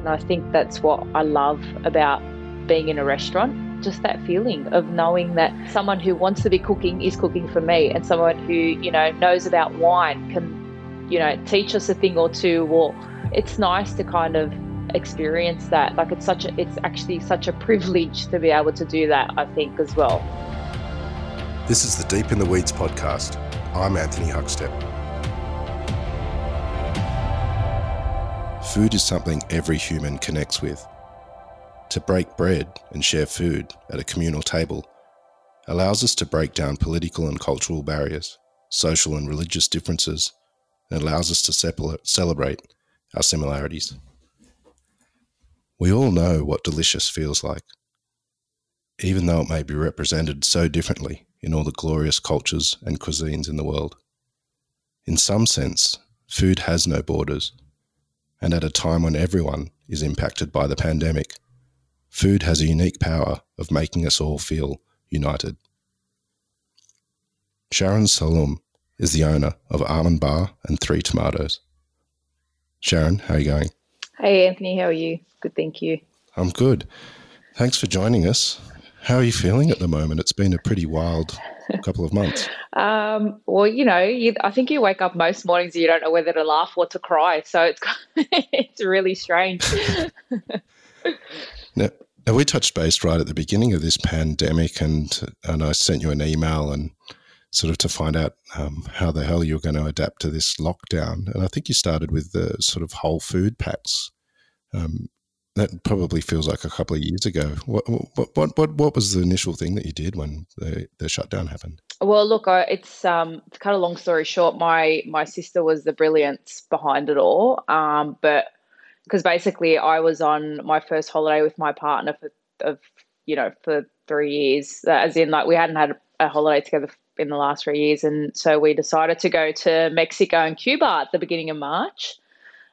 And I think that's what I love about being in a restaurant. Just that feeling of knowing that someone who wants to be cooking is cooking for me, and someone who, you know, knows about wine can, you know, teach us a thing or two. Or it's nice to kind of experience that. Like it's such a, it's actually such a privilege to be able to do that, I think, as well. This is the Deep in the Weeds podcast. I'm Anthony Huckstep. Food is something every human connects with. To break bread and share food at a communal table allows us to break down political and cultural barriers, social and religious differences, and allows us to celebrate our similarities. We all know what delicious feels like, even though it may be represented so differently in all the glorious cultures and cuisines in the world. In some sense, food has no borders and at a time when everyone is impacted by the pandemic, food has a unique power of making us all feel united. Sharon Salloum is the owner of Almond Bar and Three Tomatoes. Sharon, how are you going? Hey, Anthony, how are you? Good, thank you. I'm good. Thanks for joining us. How are you feeling at the moment? It's been a pretty wild couple of months. Um, well, you know, you, I think you wake up most mornings and you don't know whether to laugh or to cry. So it's it's really strange. now, now, we touched base right at the beginning of this pandemic, and and I sent you an email and sort of to find out um, how the hell you're going to adapt to this lockdown. And I think you started with the sort of whole food packs. Um, that probably feels like a couple of years ago. What what what what, was the initial thing that you did when the, the shutdown happened? Well, look, it's um, to cut a long story short. My my sister was the brilliance behind it all. Um, but because basically I was on my first holiday with my partner for of you know for three years, as in like we hadn't had a holiday together in the last three years, and so we decided to go to Mexico and Cuba at the beginning of March.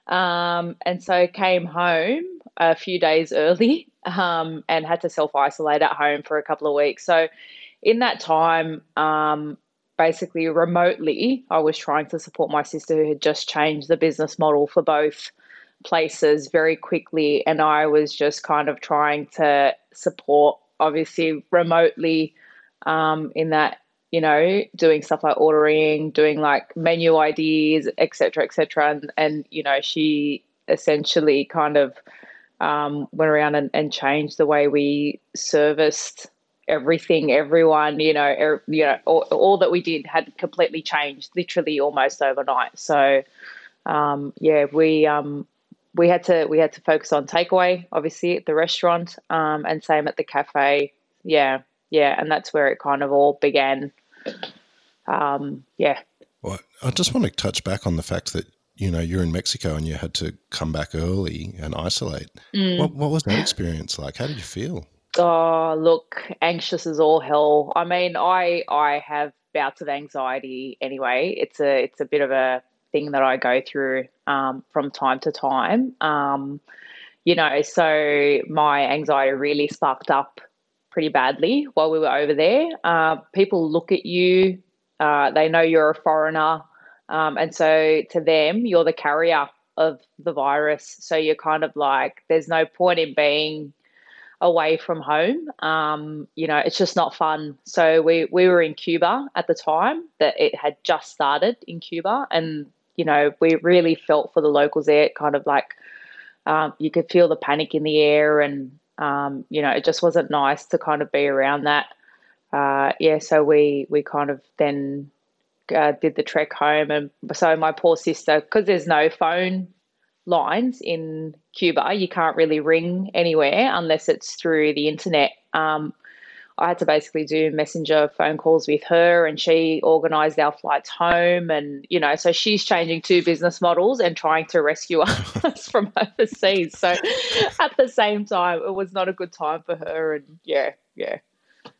Um, and so came home a few days early um, and had to self isolate at home for a couple of weeks. So, in that time, um, basically remotely, I was trying to support my sister who had just changed the business model for both places very quickly. And I was just kind of trying to support, obviously, remotely um, in that you know, doing stuff like ordering, doing like menu IDs, etc., etc. And and you know, she essentially kind of um, went around and, and changed the way we serviced everything, everyone, you know, er, you know, all, all, that we did had completely changed, literally almost overnight. So, um, yeah, we um, we had to we had to focus on takeaway, obviously at the restaurant, um, and same at the cafe. Yeah, yeah, and that's where it kind of all began. Um, yeah. Well, I just want to touch back on the fact that you know you're in Mexico and you had to come back early and isolate. Mm. What, what was that experience like? How did you feel? Oh, look, anxious as all hell. I mean, I I have bouts of anxiety anyway. It's a it's a bit of a thing that I go through um, from time to time. Um, you know, so my anxiety really sparked up pretty badly while we were over there. Uh, people look at you, uh, they know you're a foreigner. Um, and so to them, you're the carrier of the virus. So you're kind of like, there's no point in being away from home. Um, you know, it's just not fun. So we, we were in Cuba at the time that it had just started in Cuba. And, you know, we really felt for the locals there, it kind of like um, you could feel the panic in the air. And, um, you know, it just wasn't nice to kind of be around that. Uh, yeah, so we, we kind of then uh, did the trek home, and so my poor sister, because there's no phone lines in Cuba, you can't really ring anywhere unless it's through the internet. Um, I had to basically do messenger phone calls with her, and she organised our flights home. And you know, so she's changing two business models and trying to rescue us from overseas. So at the same time, it was not a good time for her. And yeah, yeah,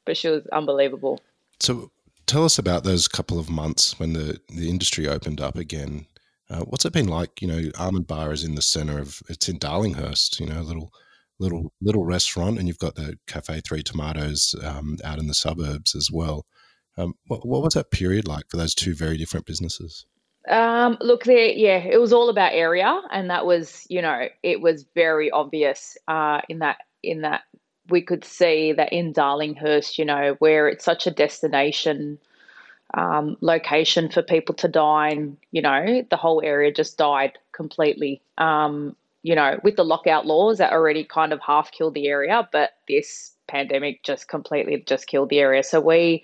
but she was unbelievable. So tell us about those couple of months when the, the industry opened up again. Uh, what's it been like? You know, Almond Bar is in the center of it's in Darlinghurst. You know, little little little restaurant, and you've got the Cafe Three Tomatoes um, out in the suburbs as well. Um, what, what was that period like for those two very different businesses? Um, look, there, yeah, it was all about area, and that was, you know, it was very obvious uh, in that in that we could see that in Darlinghurst, you know, where it's such a destination um, location for people to dine, you know, the whole area just died completely. Um, you know, with the lockout laws that already kind of half killed the area, but this pandemic just completely just killed the area. So we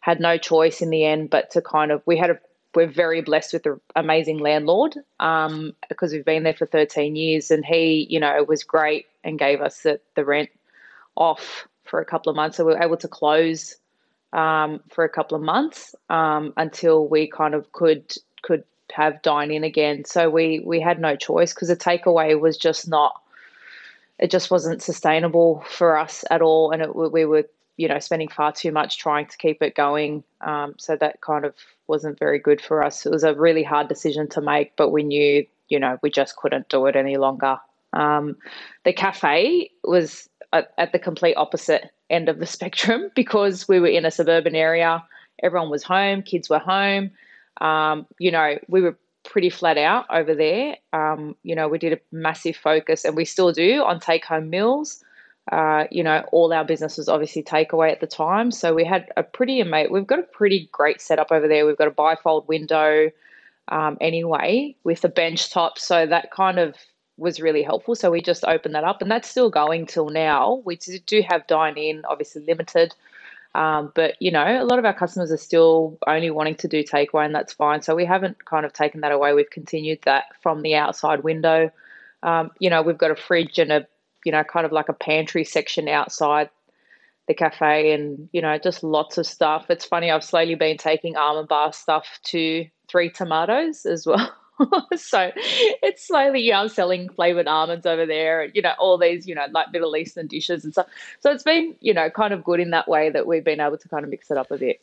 had no choice in the end but to kind of we had a we're very blessed with an amazing landlord um, because we've been there for 13 years and he you know was great and gave us the, the rent off for a couple of months. So we were able to close um, for a couple of months um, until we kind of could could have dine in again. So we we had no choice because the takeaway was just not it just wasn't sustainable for us at all. And it, we were you know spending far too much trying to keep it going. Um, so that kind of wasn't very good for us. It was a really hard decision to make but we knew you know we just couldn't do it any longer. Um, the cafe was at, at the complete opposite end of the spectrum because we were in a suburban area everyone was home kids were home um, you know we were pretty flat out over there um, you know we did a massive focus and we still do on take home meals uh, you know, all our business was obviously takeaway at the time. So we had a pretty amazing, we've got a pretty great setup over there. We've got a bifold window um, anyway with a bench top. So that kind of was really helpful. So we just opened that up and that's still going till now. We do have dine in, obviously limited. Um, but you know, a lot of our customers are still only wanting to do takeaway, and that's fine. So we haven't kind of taken that away. We've continued that from the outside window. Um, you know, we've got a fridge and a you know, kind of like a pantry section outside the cafe and, you know, just lots of stuff. It's funny, I've slowly been taking almond bar stuff to three tomatoes as well. so it's slowly, you know, I'm selling flavored almonds over there, you know, all these, you know, like Middle Eastern dishes and stuff. So it's been, you know, kind of good in that way that we've been able to kind of mix it up a bit.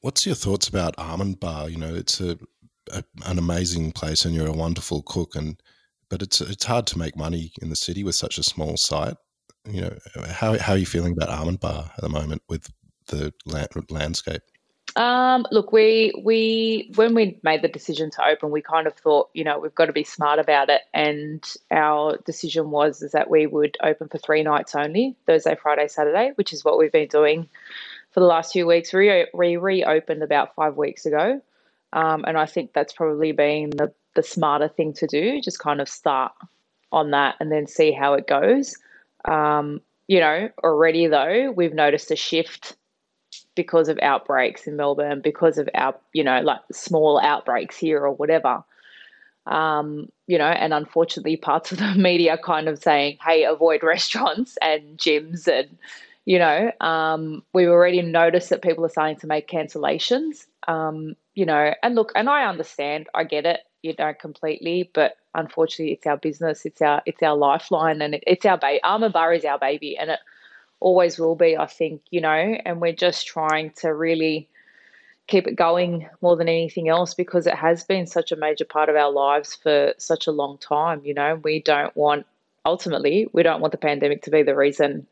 What's your thoughts about Almond Bar? You know, it's a, a an amazing place and you're a wonderful cook and but it's it's hard to make money in the city with such a small site. You know, how how are you feeling about Almond Bar at the moment with the land, landscape? Um, look, we we when we made the decision to open, we kind of thought, you know, we've got to be smart about it, and our decision was is that we would open for three nights only, Thursday, Friday, Saturday, which is what we've been doing for the last few weeks. We, we reopened about five weeks ago, um, and I think that's probably been the the smarter thing to do. Just kind of start on that and then see how it goes. Um, you know, already though, we've noticed a shift because of outbreaks in Melbourne, because of our, you know, like small outbreaks here or whatever. Um, you know, and unfortunately, parts of the media kind of saying, hey, avoid restaurants and gyms. And, you know, um, we've already noticed that people are starting to make cancellations. Um, you know, and look, and I understand, I get it you know completely but unfortunately it's our business it's our it's our lifeline and it, it's our baby almond bar is our baby and it always will be i think you know and we're just trying to really keep it going more than anything else because it has been such a major part of our lives for such a long time you know. We don't want ultimately we don't want the pandemic to be the reason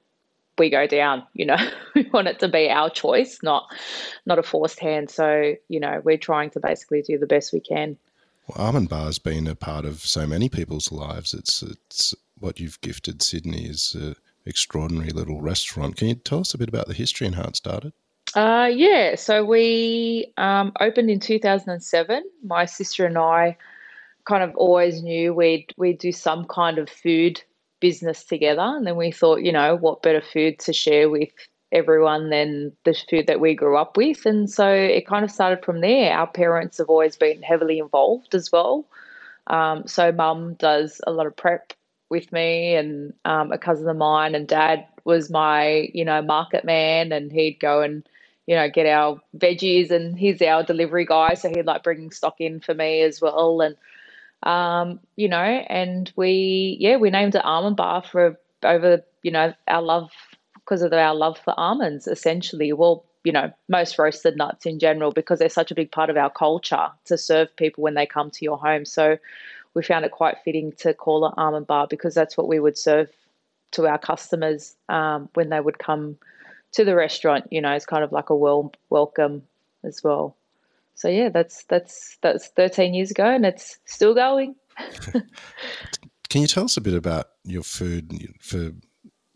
we go down you know. We want it to be our choice not not a forced hand. So you know we're trying to basically do the best we can. Well, Almond Bar has been a part of so many people's lives. It's it's what you've gifted Sydney is extraordinary little restaurant. Can you tell us a bit about the history and how it started? Uh, yeah, so we um, opened in 2007. My sister and I kind of always knew we'd we'd do some kind of food business together, and then we thought, you know, what better food to share with everyone than the food that we grew up with. And so it kind of started from there. Our parents have always been heavily involved as well. Um, so mum does a lot of prep with me and um, a cousin of mine and dad was my, you know, market man and he'd go and, you know, get our veggies and he's our delivery guy. So he'd like bringing stock in for me as well. And, um, you know, and we, yeah, we named it Almond Bar for over, you know, our love because of our love for almonds, essentially. Well, you know, most roasted nuts in general, because they're such a big part of our culture to serve people when they come to your home. So we found it quite fitting to call it almond bar because that's what we would serve to our customers um, when they would come to the restaurant. You know, it's kind of like a well welcome as well. so yeah, that's that's that's 13 years ago, and it's still going. Can you tell us a bit about your food for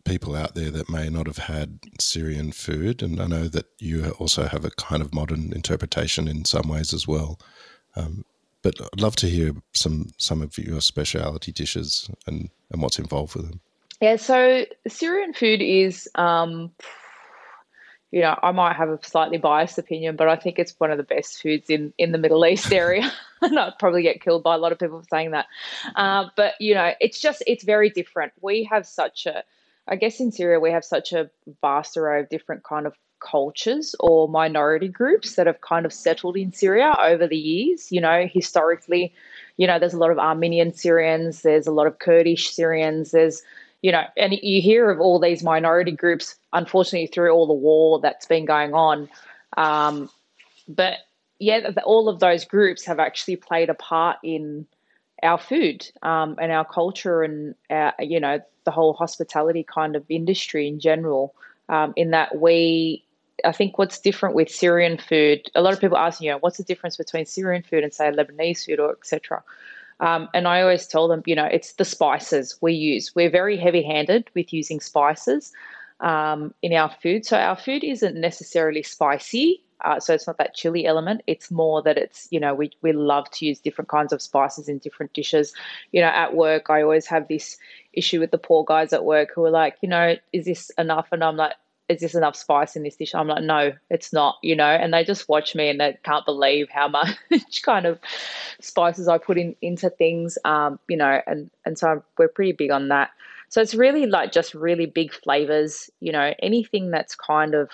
people out there that may not have had Syrian food? And I know that you also have a kind of modern interpretation in some ways as well. Um, but I'd love to hear some some of your specialty dishes and, and what's involved with them. Yeah, so Syrian food is um, you know, I might have a slightly biased opinion, but I think it's one of the best foods in, in the Middle East area. and I'd probably get killed by a lot of people for saying that. Uh, but, you know, it's just, it's very different. We have such a, I guess in Syria, we have such a vast array of different kind of cultures or minority groups that have kind of settled in Syria over the years. You know, historically, you know, there's a lot of Armenian Syrians, there's a lot of Kurdish Syrians, there's you know, and you hear of all these minority groups, unfortunately, through all the war that's been going on. Um, but yeah, all of those groups have actually played a part in our food um, and our culture and our, you know the whole hospitality kind of industry in general. Um, in that we, I think what's different with Syrian food. A lot of people ask, you know, what's the difference between Syrian food and say Lebanese food or etc. Um, and I always tell them, you know, it's the spices we use. We're very heavy handed with using spices um, in our food. So our food isn't necessarily spicy. Uh, so it's not that chili element. It's more that it's, you know, we, we love to use different kinds of spices in different dishes. You know, at work, I always have this issue with the poor guys at work who are like, you know, is this enough? And I'm like, is this enough spice in this dish? I'm like, no, it's not, you know, and they just watch me and they can't believe how much kind of spices I put in into things, um, you know, and, and so we're pretty big on that. So it's really like just really big flavors, you know, anything that's kind of,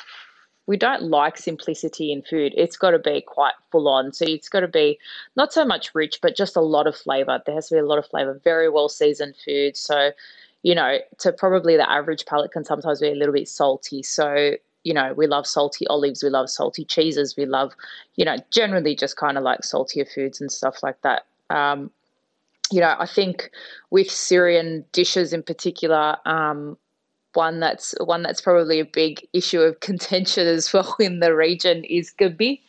we don't like simplicity in food. It's got to be quite full on. So it's got to be not so much rich, but just a lot of flavor. There has to be a lot of flavor, very well seasoned food. So, you know, to probably the average palate can sometimes be a little bit salty. So, you know, we love salty olives, we love salty cheeses, we love, you know, generally just kind of like saltier foods and stuff like that. Um, you know, I think with Syrian dishes in particular, um, one that's one that's probably a big issue of contention as well in the region is kibbeh.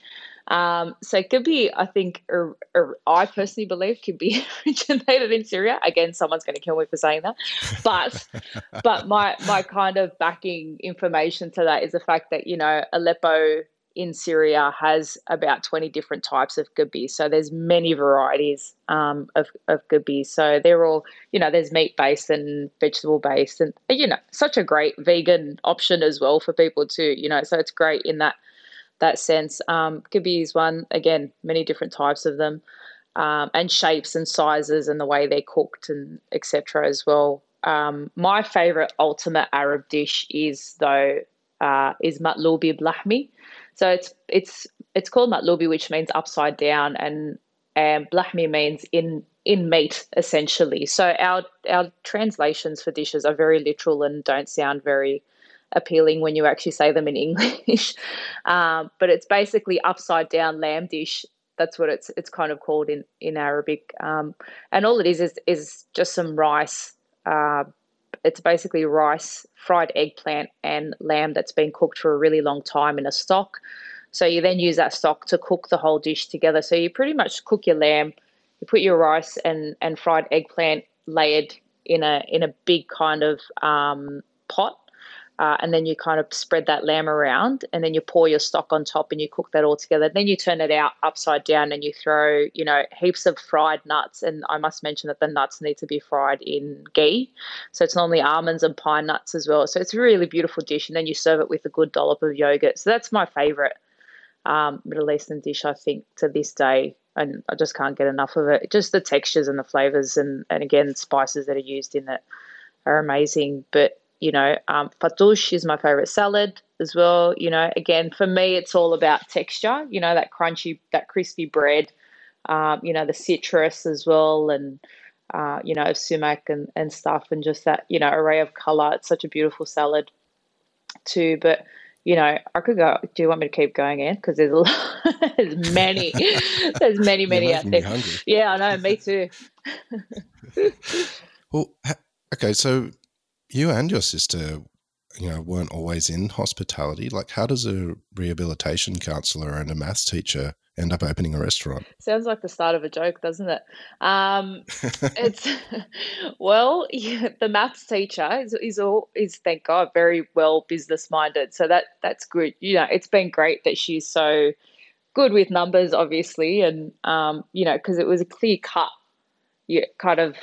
Um, so kibbeh, I think, or, or I personally believe, could be originated in Syria. Again, someone's going to kill me for saying that, but but my my kind of backing information to that is the fact that you know Aleppo in Syria has about 20 different types of kibbeh. So there's many varieties um, of, of kibbeh. So they're all, you know, there's meat based and vegetable based and, you know, such a great vegan option as well for people too, you know, so it's great in that that sense. Um, is one, again, many different types of them, um, and shapes and sizes and the way they're cooked and etc. as well. Um, my favorite ultimate Arab dish is though uh, is matlubi blahmi. So it's it's it's called matlubi, which means upside down, and and blahmi means in in meat essentially. So our our translations for dishes are very literal and don't sound very appealing when you actually say them in English. um, but it's basically upside down lamb dish. That's what it's it's kind of called in in Arabic. Um, and all it is is is just some rice. Uh, it's basically rice, fried eggplant, and lamb that's been cooked for a really long time in a stock. So you then use that stock to cook the whole dish together. So you pretty much cook your lamb, you put your rice and and fried eggplant layered in a in a big kind of um, pot uh, and then you kind of spread that lamb around and then you pour your stock on top and you cook that all together. Then you turn it out upside down and you throw you know heaps of fried nuts. And i must mention that the nuts need to be fried in ghee. So it's normally almonds and pine nuts as well. So it's a really beautiful dish. And then you serve it with a good dollop of yogurt. So that's my favorite um, middle eastern dish i think to this day. And i just can't get enough of it. Just the textures and the flavors and, and again spices that are used in it are amazing. But you know, um, fatoush is my favorite salad as well. You know, again, for me, it's all about texture, you know, that crunchy, that crispy bread, um, you know, the citrus as well, and, uh, you know, sumac and, and stuff, and just that, you know, array of color. It's such a beautiful salad too. But, you know, I could go. Do you want me to keep going in? Because there's a lot, there's many, there's many, many out there. Yeah, I know. Me too. well, okay. So you and your sister you know weren't always in hospitality like how does a rehabilitation counselor and a maths teacher end up opening a restaurant? Sounds like the start of a joke, doesn't it? Um, it's well, yeah, the maths teacher is is all is thank God very well business minded, so that that's good. You know, it's been great that she's so good with numbers, obviously, and um, you know, because it was a clear cut, kind of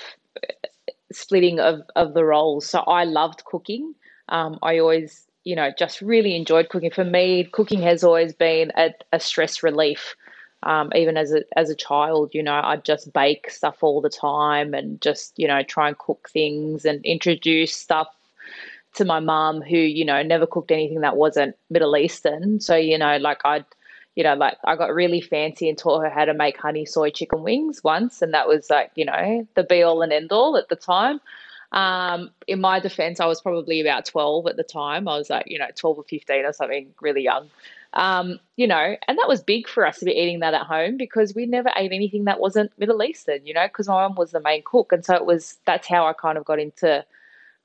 splitting of of the roles. So I loved cooking. Um, I always you know, just really enjoyed cooking. For me, cooking has always been a, a stress relief. Um, even as a as a child, you know, I'd just bake stuff all the time and just you know try and cook things and introduce stuff to my mum who you know never cooked anything that wasn't Middle Eastern. So you know, like I'd you know, like I got really fancy and taught her how to make honey soy chicken wings once, and that was like you know the be all and end all at the time. Um, in my defense, I was probably about 12 at the time. I was like, you know, 12 or 15 or something, really young. Um, you know, and that was big for us to be eating that at home because we never ate anything that wasn't Middle Eastern, you know, because my mom was the main cook. And so it was, that's how I kind of got into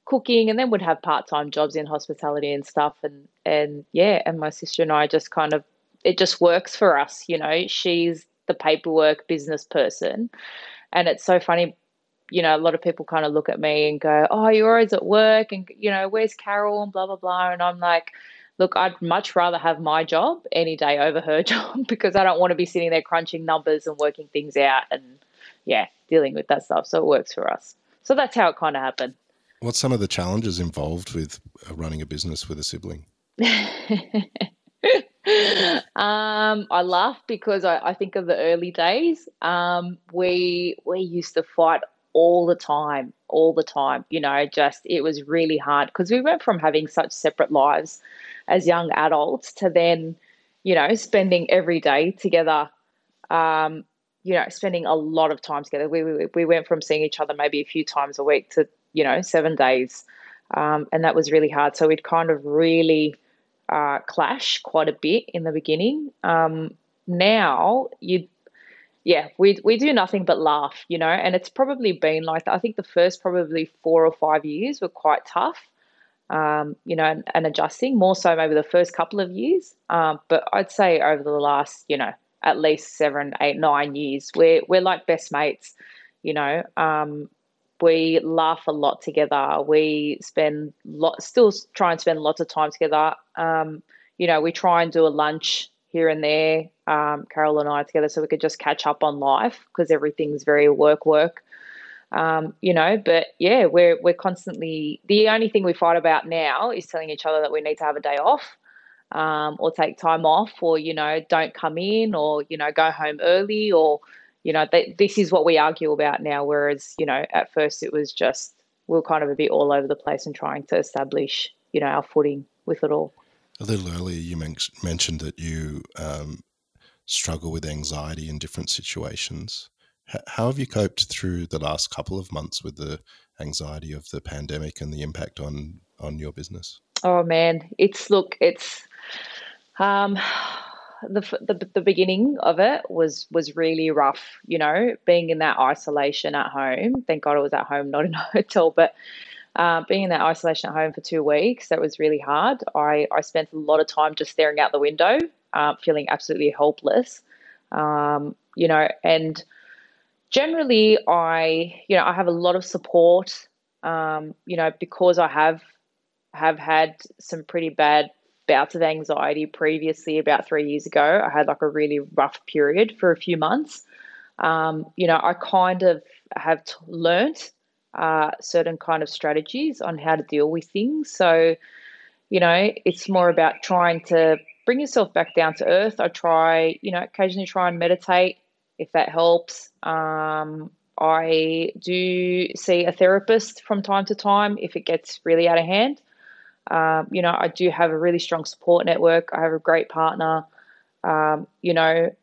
cooking and then would have part-time jobs in hospitality and stuff. And, and yeah, and my sister and I just kind of, it just works for us, you know, she's the paperwork business person. And it's so funny you know, a lot of people kind of look at me and go, "Oh, you're always at work," and you know, "Where's Carol?" and blah blah blah. And I'm like, "Look, I'd much rather have my job any day over her job because I don't want to be sitting there crunching numbers and working things out and yeah, dealing with that stuff." So it works for us. So that's how it kind of happened. What's some of the challenges involved with uh, running a business with a sibling? um, I laugh because I, I, think of the early days. Um, we we used to fight all the time, all the time. You know, just it was really hard because we went from having such separate lives as young adults to then, you know, spending every day together. Um, you know, spending a lot of time together. We, we we went from seeing each other maybe a few times a week to you know seven days, um, and that was really hard. So we'd kind of really uh, clash quite a bit in the beginning. Um, now you yeah, we we do nothing but laugh, you know, and it's probably been like. I think the first probably four or five years were quite tough, um, you know, and, and, adjusting more so maybe the first couple of years. Um, but I'd say over the last, you know, at least seven, eight, nine years, we're we're like best mates, you know. Um, we laugh a lot together. We spend lot, still try and spend lots of time together. Um, you know, we try and do a lunch here and there, um, Carol and I together, so we could just catch up on life because everything's very work work. Um, you know, but yeah, we're we're constantly the only thing we fight about now is telling each other that we need to have a day off. Um, or take time off, or you know, don't come in, or you know, go home early, or you know, they, this is what we argue about now. Whereas, you know, at first it was just we are kind of a bit all over the place and trying to establish, you know, our footing with it all. A little earlier, you men- mentioned that you um, struggle with anxiety in different situations. H- how have you coped through the last couple of months with the anxiety of the pandemic and the impact on on your business? Oh man, it's look, it's um, the, the the beginning of it was was really rough. You know, being in that isolation at home. Thank God I was at home, not in a hotel, but uh, being in that isolation at home for two weeks, that was really hard. I, I spent a lot of time just staring out the window, uh, feeling absolutely helpless. Um, you know, and generally, I, you know, I have a lot of support. Um, you know, because I have have had some pretty bad bouts of anxiety previously. About three years ago, I had like a really rough period for a few months. Um, you know, I kind of have t- learnt uh, certain kind of strategies on how to deal with things. So, you know, it's more about trying to bring yourself back down to earth. I try, you know, occasionally try and meditate if that helps. Um, I do see a therapist from time to time if it gets really out of hand. Um, you know, I do have a really strong support network. I have a great partner. Um, you know,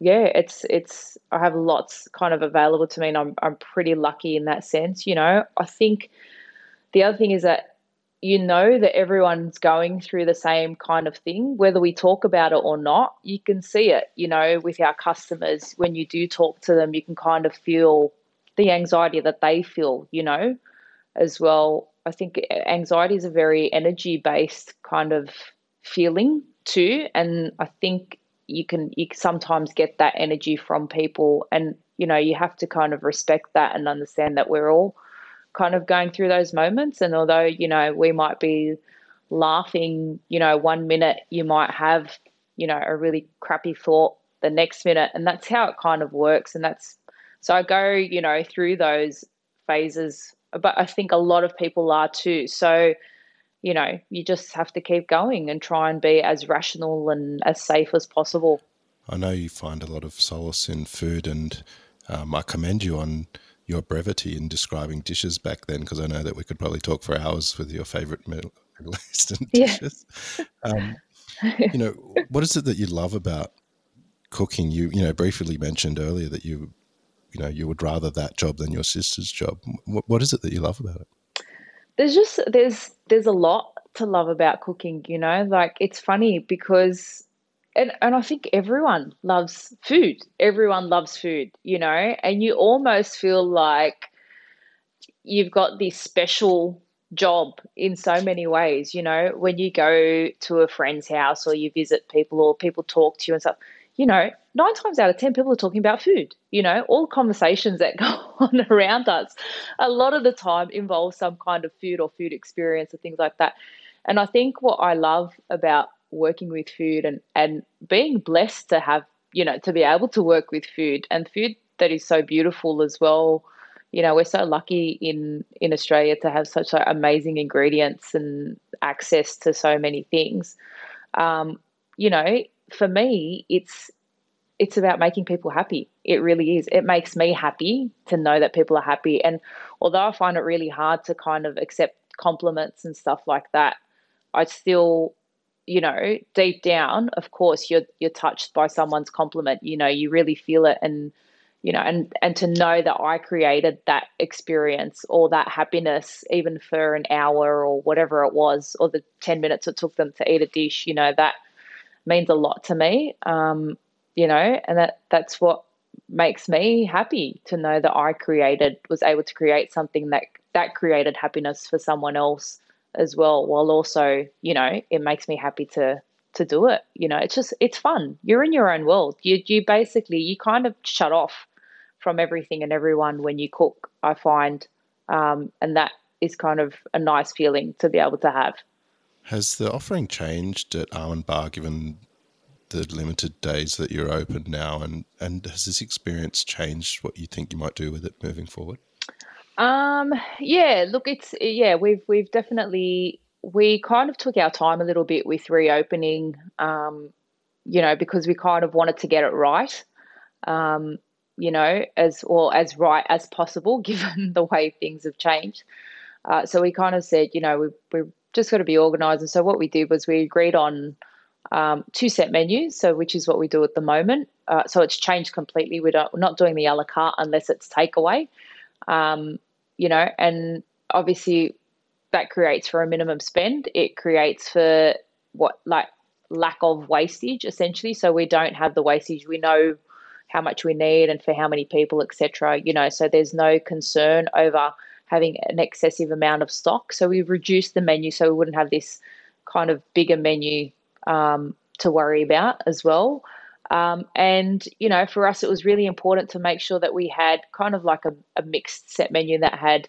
yeah, it's it's I have lots kind of available to me, and I'm I'm pretty lucky in that sense. You know, I think the other thing is that you know that everyone's going through the same kind of thing, whether we talk about it or not. You can see it, you know, with our customers when you do talk to them, you can kind of feel the anxiety that they feel, you know, as well. I think anxiety is a very energy based kind of feeling too, and I think you can you sometimes get that energy from people and you know you have to kind of respect that and understand that we're all kind of going through those moments and although you know we might be laughing you know one minute you might have you know a really crappy thought the next minute and that's how it kind of works and that's so i go you know through those phases but i think a lot of people are too so you know, you just have to keep going and try and be as rational and as safe as possible. I know you find a lot of solace in food, and um, I commend you on your brevity in describing dishes back then, because I know that we could probably talk for hours with your favorite Middle, Eastern dishes. Yeah. Um, you know, what is it that you love about cooking? You, you know, briefly mentioned earlier that you, you know, you would rather that job than your sister's job. What, what is it that you love about it? there's just there's there's a lot to love about cooking you know like it's funny because and, and I think everyone loves food. Everyone loves food, you know, and you almost feel like you've got this special job in so many ways, you know, when you go to a friend's house or you visit people or people talk to you and stuff, you know, nine times out of 10, people are talking about food. You know, all conversations that go on around us, a lot of the time involve some kind of food or food experience or things like that. And I think what I love about working with food and, and being blessed to have, you know, to be able to work with food and food that is so beautiful as well. You know, we're so lucky in in Australia to have such like, amazing ingredients and access to so many things. Um, you know, for me, it's it's about making people happy. It really is. It makes me happy to know that people are happy. And although I find it really hard to kind of accept compliments and stuff like that, I still, you know, deep down, of course, you're you're touched by someone's compliment. You know, you really feel it and you know, and and to know that I created that experience or that happiness, even for an hour or whatever it was, or the ten minutes it took them to eat a dish, you know, that means a lot to me. Um, you know, and that that's what makes me happy to know that I created was able to create something that that created happiness for someone else as well while also you know it makes me happy to to do it you know. It's just it's fun. You're in your own world. You you basically you kind of shut off from everything and everyone when you cook i find um, and that is kind of a nice feeling to be able to have has the offering changed at Almond Bar given the limited days that you're open now, and and has this experience changed what you think you might do with it moving forward? Um, yeah, look, it's yeah, we've we've definitely we kind of took our time a little bit with reopening, um, you know, because we kind of wanted to get it right, um, you know, as well as right as possible given the way things have changed. Uh, so we kind of said, you know, we we just got to be organised. And so what we did was we agreed on um, two set menus, so which is what we do at the moment. Uh, so it's changed completely. We don't, we're not doing the a la carte unless it's takeaway, um, you know, and obviously that creates for a minimum spend. It creates for what like lack of wastage essentially. So we don't have the wastage. We know how much we need and for how many people, etc. You know, so there's no concern over having an excessive amount of stock. So we've reduced the menu so we wouldn't have this kind of bigger menu um, to worry about as well. Um, and, you know, for us, it was really important to make sure that we had kind of like a, a mixed set menu that had,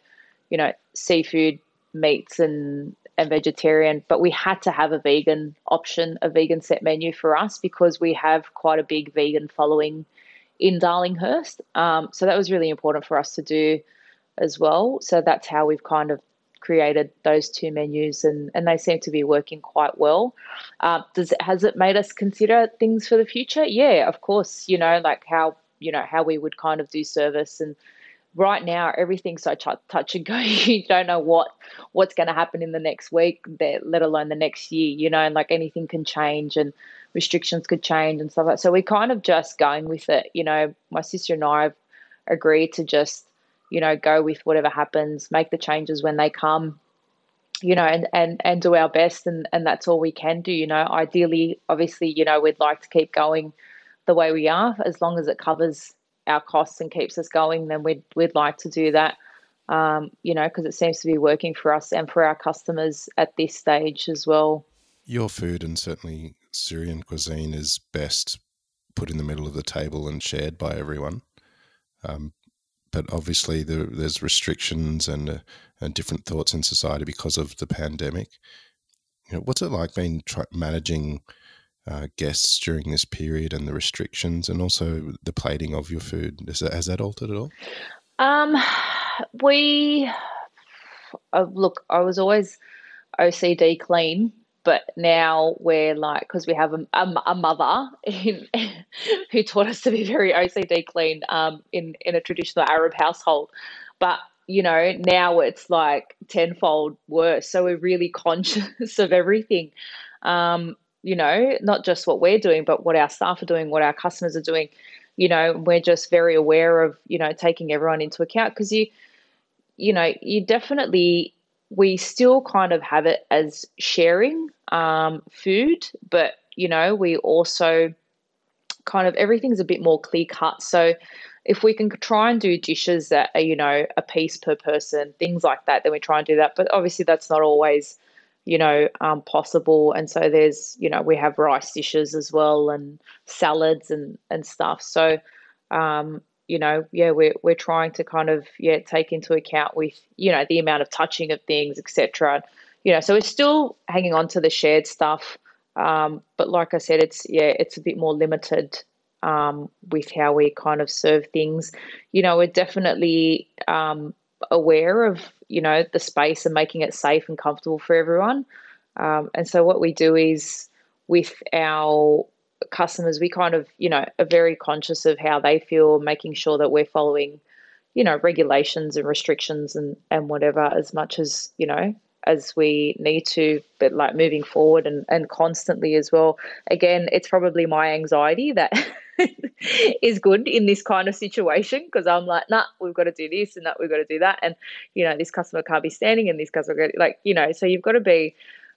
you know, seafood, meats, and and vegetarian, but we had to have a vegan option, a vegan set menu for us because we have quite a big vegan following in Darlinghurst. Um, so that was really important for us to do as well. So that's how we've kind of created those two menus, and and they seem to be working quite well. Uh, does it, has it made us consider things for the future? Yeah, of course. You know, like how you know how we would kind of do service and right now everything's so touch and go you don't know what what's going to happen in the next week let alone the next year you know and like anything can change and restrictions could change and stuff like that so we're kind of just going with it you know my sister and i have agreed to just you know, go with whatever happens, make the changes when they come, you know, and, and, and do our best. And, and that's all we can do, you know. Ideally, obviously, you know, we'd like to keep going the way we are as long as it covers our costs and keeps us going, then we'd, we'd like to do that, um, you know, because it seems to be working for us and for our customers at this stage as well. Your food and certainly Syrian cuisine is best put in the middle of the table and shared by everyone. Um, but obviously, there, there's restrictions and uh, and different thoughts in society because of the pandemic. You know, what's it like being managing uh, guests during this period and the restrictions, and also the plating of your food? That, has that altered at all? Um, we uh, look. I was always OCD clean but now we're like because we have a, a, a mother in, who taught us to be very OCD clean um, in in a traditional Arab household, but you know now it's like tenfold worse. So we're really conscious of everything. Um, you know, not just what we're doing, but what our staff are doing, what our customers are doing. You know, we're just very aware of you know taking everyone into account because you, you know, you definitely we still kind of have it as sharing um, food, but you know, we also kind of everything's a bit more clear cut. So if we can try and do dishes that are, you know, a piece per person, things like that, then we try and do that. But obviously, that's not always, you know, um, possible. And so there's, you know, we have rice dishes as well and salads and and stuff. So, um, you know, yeah, we're we're trying to kind of yeah take into account with you know the amount of touching of things, etc. You know, so we're still hanging on to the shared stuff, um, but like I said, it's yeah, it's a bit more limited um, with how we kind of serve things. You know, we're definitely um, aware of you know the space and making it safe and comfortable for everyone. Um, and so what we do is with our customers, we kind of, you know, are very conscious of how they feel, making sure that we're following, you know, regulations and restrictions and, and whatever as much as, you know, as we need to, but like moving forward and, and constantly as well. Again, it's probably my anxiety that is good in this kind of situation because I'm like, nah, we've got to do this and that, we've got to do that. And, you know, this customer can't be standing and this customer, like, you know, so you've got to be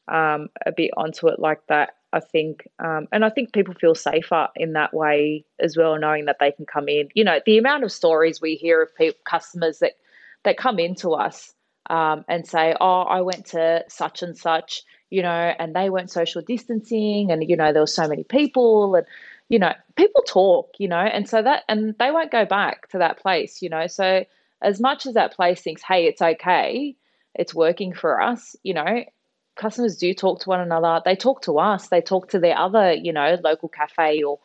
um, a bit onto it like that. I think, um, and I think people feel safer in that way as well, knowing that they can come in. You know, the amount of stories we hear of people, customers that that come into us um, and say, "Oh, I went to such and such," you know, and they weren't social distancing, and you know, there were so many people, and you know, people talk, you know, and so that, and they won't go back to that place, you know. So as much as that place thinks, "Hey, it's okay," it's working for us, you know, customers do talk to one another. They talk to us. They talk to their other, you know, local cafe or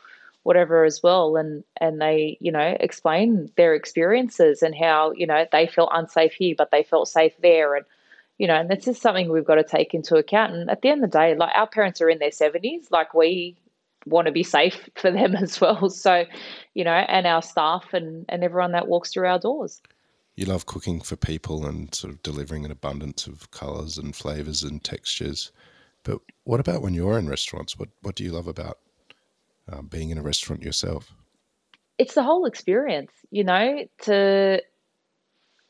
whatever as well, and and they, you know, explain their experiences and how you know they felt unsafe here, but they felt safe there, and you know, and this is something we've got to take into account. And at the end of the day, like our parents are in their seventies, like we want to be safe for them as well. So, you know, and our staff and and everyone that walks through our doors you love cooking for people and sort of delivering an abundance of colors and flavors and textures. But what about when you're in restaurants? What what do you love about um, being in a restaurant yourself? It's the whole experience, you know. To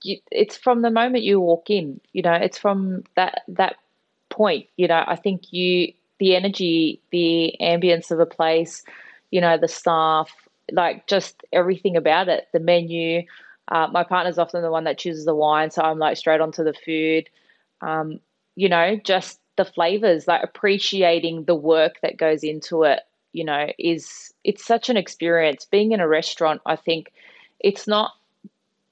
you, it's from the moment you walk in, you know. It's from that that point, you know. I think you the energy, the ambience of a place, you know, the staff, like just everything about it, the menu uh, my partner's often the one that chooses the wine, so I'm like straight onto the food. Um, you know, just the flavors, like appreciating the work that goes into it. You know, is it's such an experience. Being in a restaurant, I think it's not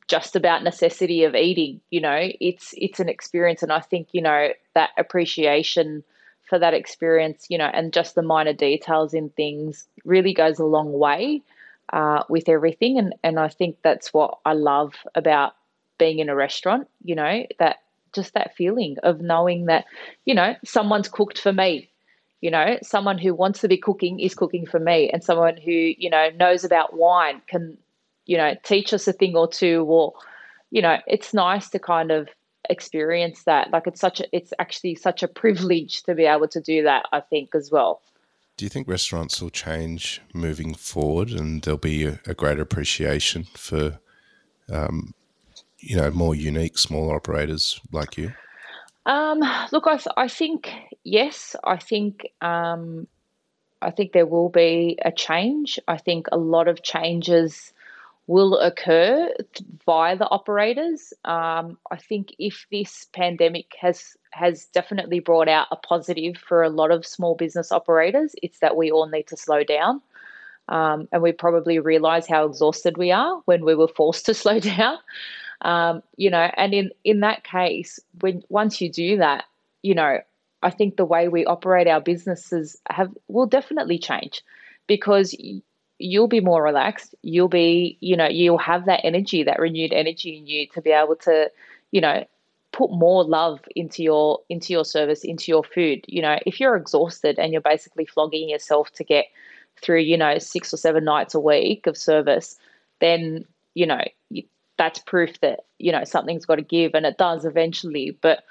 just about necessity of eating. You know, it's it's an experience, and I think you know that appreciation for that experience, you know, and just the minor details in things really goes a long way uh, with everything. And, and I think that's what I love about being in a restaurant, you know, that just that feeling of knowing that, you know, someone's cooked for me. You know, someone who wants to be cooking is cooking for me, and someone who, you know, knows about wine can, you know, teach us a thing or two. Or, you know, it's nice to kind of experience that. Like it's such a, it's actually such a privilege to be able to do that, I think, as well. Do you think restaurants will change moving forward, and there'll be a, a greater appreciation for, um, you know, more unique smaller operators like you? Um, look, I, th- I think yes. I think um, I think there will be a change. I think a lot of changes will occur via the operators. Um, I think if this pandemic has has definitely brought out a positive for a lot of small business operators, it's that we all need to slow down. Um, and we probably realize how exhausted we are when we were forced to slow down. Um, you know, and in in that case, when once you do that, you know, I think the way we operate our businesses have will definitely change because you'll be more relaxed. You'll be, you know, you'll have that energy, that renewed energy in you to be able to, you know, put more love into your into your service, into your food. You know, if you're exhausted and you're basically flogging yourself to get through, you know, six or seven nights a week of service, then you know that's proof that you know something's got to give, and it does eventually. But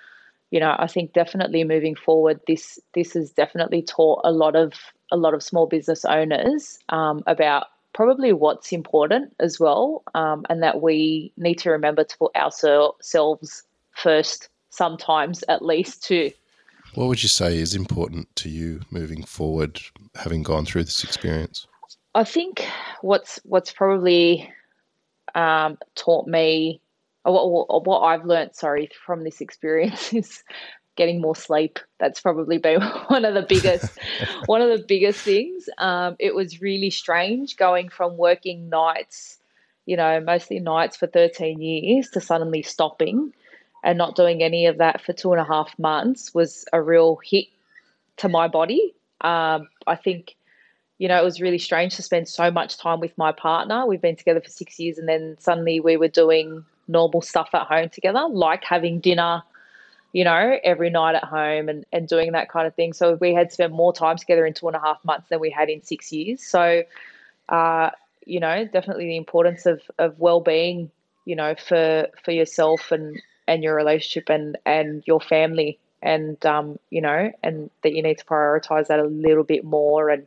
you know, I think definitely moving forward, this this has definitely taught a lot of a lot of small business owners um, about probably what's important as well, um, and that we need to remember to put ourselves first sometimes at least too. What would you say is important to you moving forward, having gone through this experience? I think what's what's probably um, taught me, or what, or what I've learned, sorry, from this experience is getting more sleep. That's probably been one of the biggest, one of the biggest things. Um, it was really strange going from working nights, you know, mostly nights for 13 years to suddenly stopping and not doing any of that for two and a half months was a real hit to my body. Um, I think, you know, it was really strange to spend so much time with my partner. We've been together for six years, and then suddenly we were doing normal stuff at home together, like having dinner, you know, every night at home and, and doing that kind of thing. So we had spent more time together in two and a half months than we had in six years. So, uh, you know, definitely the importance of, of well being, you know, for for yourself and and your relationship and and your family and um, you know and that you need to prioritize that a little bit more and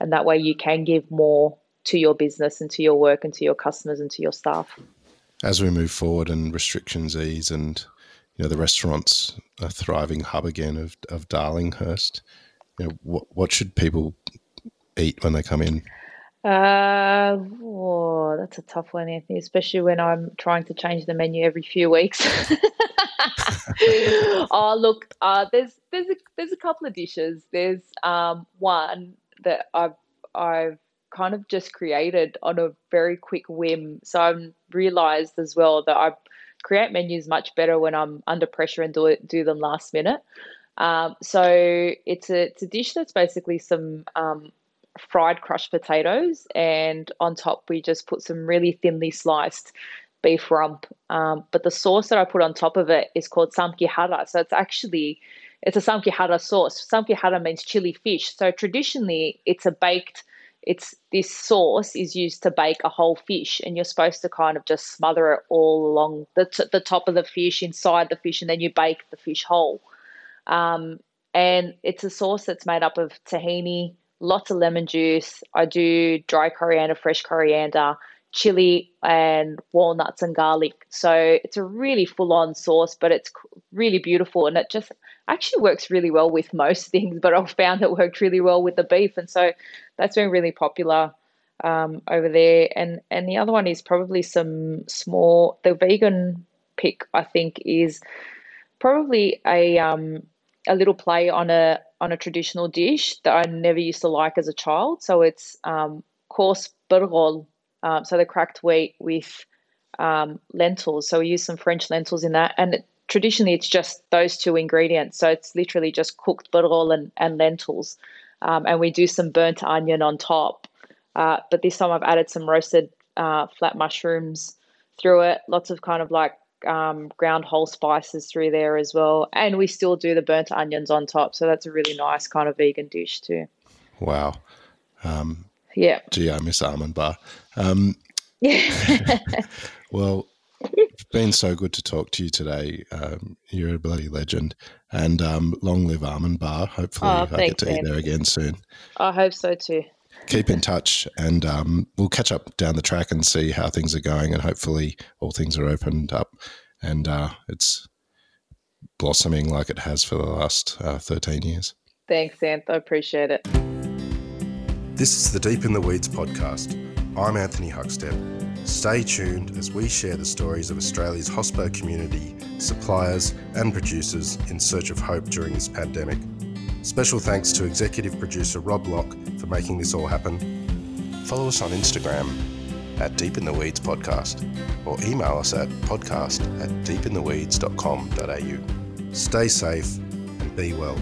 and that way you can give more to your business and to your work and to your customers and to your staff. As we move forward and restrictions ease and you know the restaurants a thriving hub again of, of darlinghurst you know what, what should people eat when they come in uh, oh, that's a tough one, Anthony, especially when I'm trying to change the menu every few weeks. oh, look, uh, there's there's a there's a couple of dishes. There's um one that I've I've kind of just created on a very quick whim. So I've realized as well that I create menus much better when I'm under pressure and do it do them last minute. Um, so it's a it's a dish that's basically some um, fried crushed potatoes, and on top we just put some really thinly sliced beef rump. Um, but the sauce that I put on top of it is called samkihara. So it's actually it's a samkihara sauce. Samkihara means chili fish. So traditionally, it's a baked. It's this sauce is used to bake a whole fish, and you're supposed to kind of just smother it all along the t- the top of the fish, inside the fish, and then you bake the fish whole. Um, and it's a sauce that's made up of tahini, lots of lemon juice. I do dry coriander, fresh coriander, chili, and walnuts and garlic. So it's a really full on sauce, but it's really beautiful and it just actually works really well with most things. But I've found it worked really well with the beef. And so that's been really popular. Um, over there, and and the other one is probably some small. The vegan pick I think is probably a um, a little play on a on a traditional dish that I never used to like as a child. So it's um, coarse burgol, um, so the cracked wheat with um, lentils. So we use some French lentils in that, and it, traditionally it's just those two ingredients. So it's literally just cooked burgol and, and lentils, um, and we do some burnt onion on top. Uh, but this time I've added some roasted uh, flat mushrooms through it. Lots of kind of like um, ground whole spices through there as well. And we still do the burnt onions on top. So that's a really nice kind of vegan dish too. Wow. Um, yeah. Gee, I miss almond bar. Um, yeah. well, it's been so good to talk to you today. Um, you're a bloody legend. And um, long live Almond Bar. Hopefully, oh, I get to man. eat there again soon. I hope so too keep in touch and um, we'll catch up down the track and see how things are going. And hopefully, all things are opened up and uh, it's blossoming like it has for the last uh, 13 years. Thanks, Anth. I appreciate it. This is the Deep in the Weeds podcast. I'm Anthony Huckstep. Stay tuned as we share the stories of Australia's hospo community, suppliers, and producers in search of hope during this pandemic. Special thanks to executive producer Rob Locke for making this all happen. follow us on Instagram at Deep in the Weeds Podcast or email us at podcast at deepintheweeds.com.au. Stay safe and be well.